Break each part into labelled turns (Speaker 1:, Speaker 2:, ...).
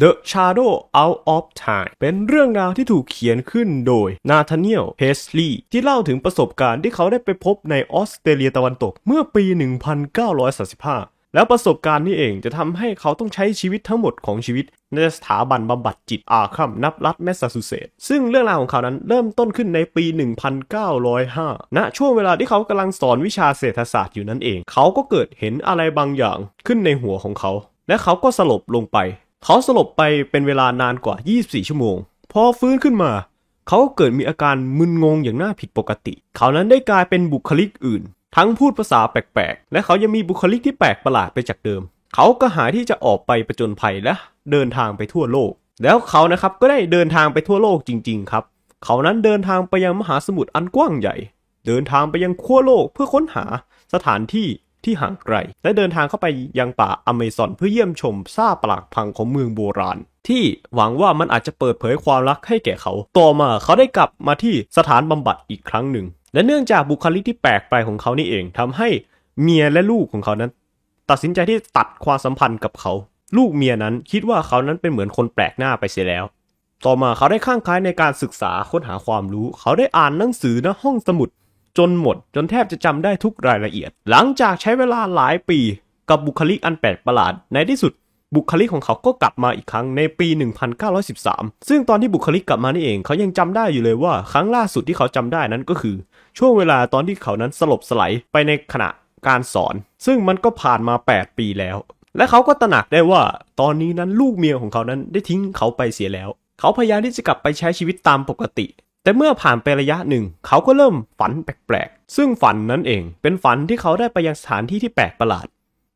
Speaker 1: The Shadow Out of Time เป็นเรื่องราวที่ถูกเขียนขึ้นโดยนาธานียลเฮสลีย์ที่เล่าถึงประสบการณ์ที่เขาได้ไปพบในออสเตรเลียตะวันตกเมื่อปี 1935 แล้วประสบการณ์นี้เองจะทำให้เขาต้องใช้ชีวิตทั้งหมดของชีวิต ในสถาบันบำบัดจิตอาร์คัม ณ รัฐแมสซาชูเซตส์ซึ่งเรื่องราวของเขานั้นเริ่มต้นขึ้นในปี 1905 ณ ช่วงเวลาที่เขากำลังสอนวิชาเศรษฐศาสตร์อยู่นั่นเอง เขาก็เกิดเห็นอะไรบางอย่างขึ้นในหัวของเขา และเขาก็สลบลงไป เขาสลบไปเป็นเวลานานกว่า 24 ชั่วโมง พอฟื้นขึ้นมา เขาก็เกิดมีอาการมึนงงอย่างน่าผิดปกติ เขานั้นได้กลายเป็นบุคลิกอื่น ทั้งพูดภาษาแปลกๆ และเขายังมีบุคลิกที่แปลกประหลาดไปจากเดิม เขาก็หาที่จะออกไปประจนภัยและเดินทางไปทั่วโลก แล้วเขานะครับก็ได้เดินทางไปทั่วโลกจริง ๆ ครับ เขานั้นเดินทางไปยังมหาสมุทรอันกว้างใหญ่ เดินทางไปยังขั้วโลกเพื่อค้นหาสถานที่ ที่ห่างไกล และเดินทางเข้าไปยังป่าอเมซอนเพื่อเยี่ยมชมซาปรักพังของเมืองโบราณ ที่หวังว่ามันอาจจะเปิดเผยความรักให้แก่เขา ต่อมาเขาได้กลับมาที่สถานบำบัดอีกครั้งหนึ่ง และเนื่องจากบุคลิกที่แปลกไปของเขานี่เองทำให้เมียและลูกของเขานั้น ตัดสินใจที่ตัดความสัมพันธ์กับเขา ลูกเมียนั้นคิดว่าเขานั้นเป็นเหมือนคนแปลกหน้าไปเสียแล้วต่อมาเขาได้ข้างคล้ายในการศึกษาค้นหาความรู้ เขาได้อ่านหนังสือณห้องสมุด จนหมด จนแทบจะจำได้ทุกรายละเอียด หลังจากใช้เวลาหลายปีกับบุคลิกอันแปลกประหลาด ในที่สุดบุคลิกของเขาก็กลับมาอีกครั้งในปี 1913 ซึ่งตอนที่บุคลิกกลับมานี่เองเขายังจำได้อยู่เลยว่าครั้งล่าสุดที่เขาจำได้นั้นก็คือ ช่วงเวลาตอนที่เขานั้นสลบสลายไปในขณะการสอน ซึ่งมันก็ผ่านมา 8 ปีแล้ว และเขาก็ตระหนักได้ว่า ตอนนี้นั้นลูกเมียของเขานั้นได้ทิ้งเขาไปเสียแล้ว เขาพยายามที่จะกลับไปใช้ชีวิตตามปกติ แต่เมื่อผ่านไประยะหนึ่ง เขาก็เริ่มฝันแปลกๆ ซึ่งฝันนั้นเองเป็นฝันที่เขาได้ไปยังสถานที่ที่แปลกประหลาด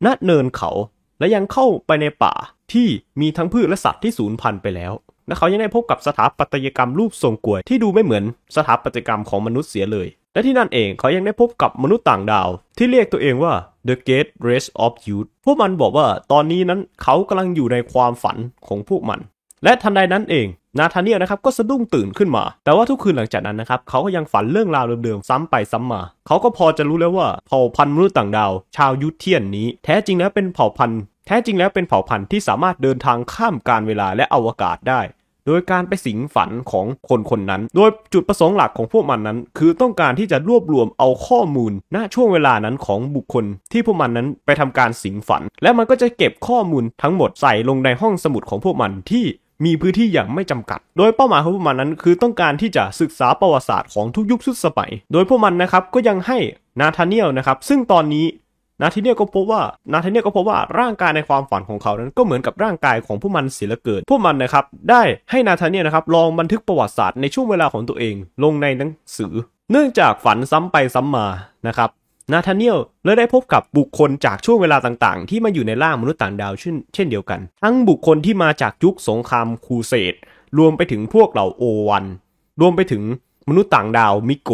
Speaker 1: ณเนินเขาและยังเข้าไปในป่าที่มีทั้งพืชและสัตว์ที่สูญพันธุ์ไปแล้ว และเขายังได้พบกับสถาปัตยกรรมรูปทรงกลวยที่ดูไม่เหมือนสถาปัตยกรรมของมนุษย์เสียเลย และที่นั่นเองเขายังได้พบกับมนุษย์ต่างดาว ที่เรียกตัวเองว่า The Great Race of Youth พวกมันบอกว่าตอนนี้นั้นเขากำลังอยู่ในความฝันของพวกมัน และทันใดนั้นเอง นาธาเนียลนะครับก็สะดุ้งตื่นขึ้นมา แต่ว่าทุกคืนหลังจากนั้นนะครับเขาก็ยังฝันเรื่องราวเดิมๆซ้ำไปซ้ำมา เขาก็พอจะรู้แล้วว่าเผ่าพันธุ์มนุษย์ต่างดาว ชาวยุทธเทียนนี้ แท้จริงแล้วเป็นเผ่าพันธุ์แท้จริงแล้วเป็นเผ่าพันธุ์ที่สามารถเดินทางข้ามการเวลาและอวกาศได้ โดยการไปสิงฝันของคนคนนั้น โดยจุดประสงค์หลักของพวกมันนั้น คือต้องการที่จะรวบรวมเอาข้อมูล ณช่วงเวลานั้นของบุคคล ที่พวกมันนั้นไปทำการสิงฝัน และมันก็จะเก็บข้อมูลทั้งหมดใส่ลงในห้องสมุดของพวกมันที่ มีพื้นที่อย่างไม่จำกัด โดยเป้าหมายของพวกมันนั้น คือต้องการที่จะศึกษาประวัติศาสตร์ของทุกยุคทุกสมัย โดยพวกมันนะครับก็ยังให้นาธาเนียลนะครับซึ่งตอนนี้นาธาเนียลก็พบว่านาธาเนียลก็พบว่าร่างกายในความฝันของเขานั้นก็เหมือนกับร่างกายของพวกมันเสียเหลือเกินพวกมันนะครับได้ให้นาธาเนียลนะครับลองบันทึกประวัติศาสตร์ในช่วงเวลาของตัวเอง ลงในหนังสือ เนื่องจากฝันซ้ำไปซ้ำมานะครับ นาธาเนียลเลยได้พบกับบุคคลจากช่วงเวลาต่างๆ ที่มาอยู่ในร่างมนุษย์ต่างดาวเช่นเช่นเดียวกัน ทั้งบุคคลที่มาจากยุคสงครามคูเสดรวมไปถึงพวกเหล่าโอวัน รวมไปถึงมนุษย์ต่างดาวมิโก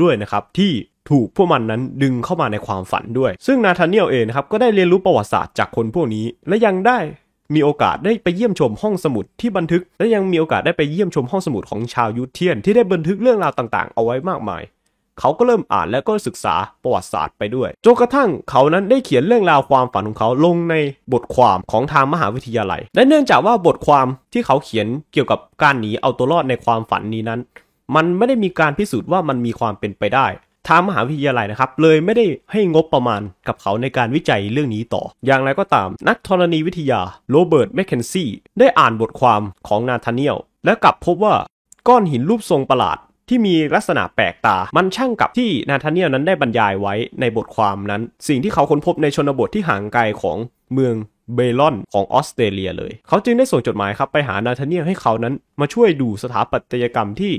Speaker 1: ด้วยนะครับ ที่ถูกพวกมันนั้นดึงเข้ามาในความฝันด้วย ซึ่งนาธาเนียลเองนะครับก็ได้เรียนรู้ประวัติศาสตร์จากคนพวกนี้ และยังได้มีโอกาสได้ไปเยี่ยมชมห้องสมุดที่บันทึก และยังมีโอกาสได้ไปเยี่ยมชมห้องสมุดของชาว Yithian ที่ได้บันทึกเรื่องราวต่างๆ เอาไว้มากมาย เขาก็เริ่มอ่านและก็ศึกษาประวัติศาสตร์ไปด้วยจนกระทั่งเขานั้นได้เขียนเรื่องราวความฝันของเขาลงในบทความของทางมหาวิทยาลัย และเนื่องจากว่าบทความที่เขาเขียนเกี่ยวกับการหนีเอาตัวรอดในความฝันนี้นั้น มันไม่ได้มีการพิสูจน์ว่ามันมีความเป็นไปได้ทางมหาวิทยาลัยนะครับเลยไม่ได้ให้งบประมาณกับเขาในการวิจัยเรื่องนี้ต่อ อย่างไรก็ตาม นักธรณีวิทยาโรเบิร์ตแมคเคนซี่ได้อ่านบทความของนาธาเนียลและกลับพบว่าก้อนหินรูปทรงประหลาด ที่มีลักษณะแปลกตา มันช่างกับที่นาธาเนียลนั้นได้บรรยายไว้ในบทความนั้น สิ่งที่เขาค้นพบในชนบทที่ห่างไกลของเมืองเบลอนของออสเตรเลียเลย เขาจึงได้ส่งจดหมายครับไปหานาธาเนียลให้เขานั้นมาช่วยดูสถาปัตยกรรมที่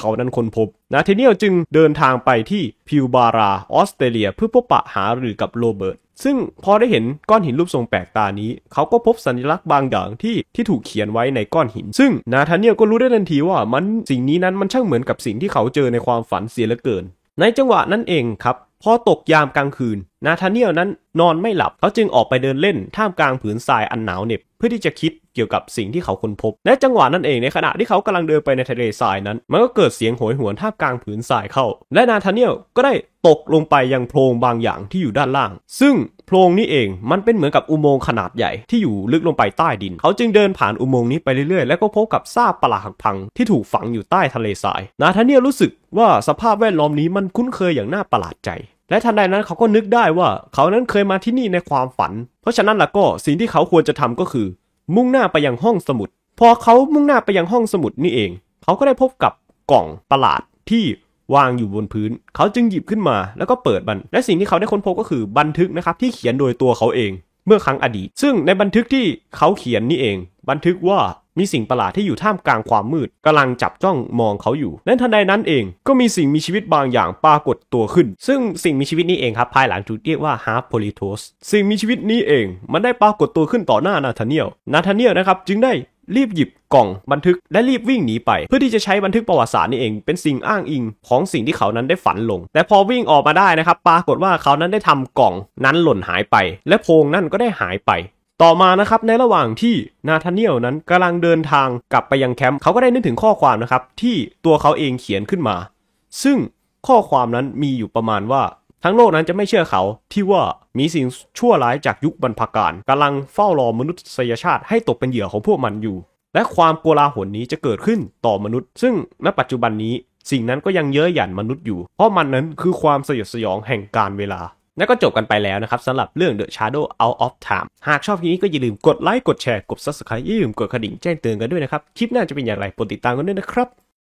Speaker 1: เขานั้นค้นพบ นาธาเนียลจึงเดินทางไปที่พิลบาราออสเตรเลียเพื่อพบปะหารือกับโรเบิร์ตซึ่งพอได้เห็นก้อนหินรูปทรงแปลกตานี้ เขาก็พบสัญลักษณ์บางอย่างที่ที่ถูกเขียนไว้ในก้อนหิน ซึ่งนาธาเนียลก็รู้ได้ทันทีว่ามันสิ่งนี้นั้นมันช่างเหมือนกับสิ่งที่เขาเจอในความฝันเสียเหลือเกิน ในจังหวะนั้นเองครับ พอตกยามกลางคืน นาธาเนียลนั้นนอนไม่หลับ เขาจึงออกไปเดินเล่นท่ามกลางผืนทรายอันหนาวเหน็บ เพื่อที่จะคิดเกี่ยวกับสิ่งที่เขาค้นพบ และจังหวะนั้นเองในขณะที่เขากำลังเดินไปในทะเลทรายนั้น มันก็เกิดเสียงโหยหวนท่ามกลางผืนทรายเข้า และนาธาเนียลก็ได้ตกลงไปยังโพรงบางอย่างที่อยู่ด้านล่าง ซึ่งโพรงนี้เองมันเป็นเหมือนกับอุโมงค์ขนาดใหญ่ที่อยู่ลึกลงไปใต้ดิน เขาจึงเดินผ่านอุโมงค์นี้ไปเรื่อยๆ แล้วก็พบกับซากปลาหักพังที่ถูกฝังอยู่ใต้ทะเลทราย นาธาเนียลรู้สึกว่าสภาพแวดล้อมนี้มันคุ้นเคยอย่างน่าประหลาดใจ และทันใดนั้นเขาก็นึกได้ว่าเขานั้นเคยมาที่นี่ในความฝัน เพราะฉะนั้นล่ะก็สิ่งที่เขาควรจะทำก็คือ มุ่งหน้าไปยังห้องสมุด พอเขามุ่งหน้าไปยังห้องสมุดนี่เอง เขาก็ได้พบกับกล่องประหลาดที่วางอยู่บนพื้น เขาจึงหยิบขึ้นมาแล้วก็เปิดมัน และสิ่งที่เขาได้ค้นพบก็คือบันทึกนะครับที่เขียนโดยตัวเขาเอง เมื่อครั้งอดีต ซึ่งในบันทึกที่เขาเขียนนี่เอง บันทึกว่า มีสิ่งประหลาดที่อยู่ท่ามกลางความมืดกำลังจับจ้องมองเขาอยู่และทันใดนั้นเองก็มีสิ่งมีชีวิตบางอย่างปรากฏตัวขึ้น ซึ่งสิ่งมีชีวิตนี้เองครับภายหลังถูกเรียกว่า half polypous สิ่งมีชีวิตนี้เอง มันได้ปรากฏตัวขึ้นต่อหน้านาธาเนียลนาธาเนียลนะครับจึงได้รีบหยิบกล่องบันทึกและรีบวิ่งหนีไป เพื่อที่จะใช้บันทึกประวัติศาสตร์นี่เองเป็นสิ่งอ้างอิงของสิ่งที่เขานั้นได้ฝันลง แต่พอวิ่งออกมาได้นะครับ ปรากฏว่าเขานั้นได้ทำกล่องนั้นหล่นหายไป และโพงนั่นก็ได้หายไป ต่อมานะครับในระหว่างที่นาธาเนียลนั้นกำลังเดินทางกลับไปยังแคมป์เขาก็ได้นึกถึงข้อความนะครับที่ตัวเขาเองเขียนขึ้นมา ซึ่งข้อความนั้นมีอยู่ประมาณว่า ทั้งโลกนั้นจะไม่เชื่อเขาที่ว่ามีสิ่งชั่วร้ายจากยุคบรรพกาลกำลังเฝ้ารอมนุษยชาติให้ตกเป็นเหยื่อของพวกมันอยู่ และความโกลาหลนี้จะเกิดขึ้นต่อมนุษย์ ซึ่งณปัจจุบันนี้สิ่งนั้นก็ยังเย้ยหยันมนุษย์อยู่ เพราะมันนั้นคือความสยดสยองแห่งการเวลา และก็จบกันไปแล้วนะครับสำหรับเรื่อง The Shadow Out of Time หากชอบคลิปนี้ก็อย่าลืมกดไลค์กดแชร์กด Subscribe อย่าลืมกดกระดิ่งแจ้งเตือนกันด้วยนะครับ คลิปหน้าจะเป็นอย่างไรโปรดติดตามกันด้วยนะครับ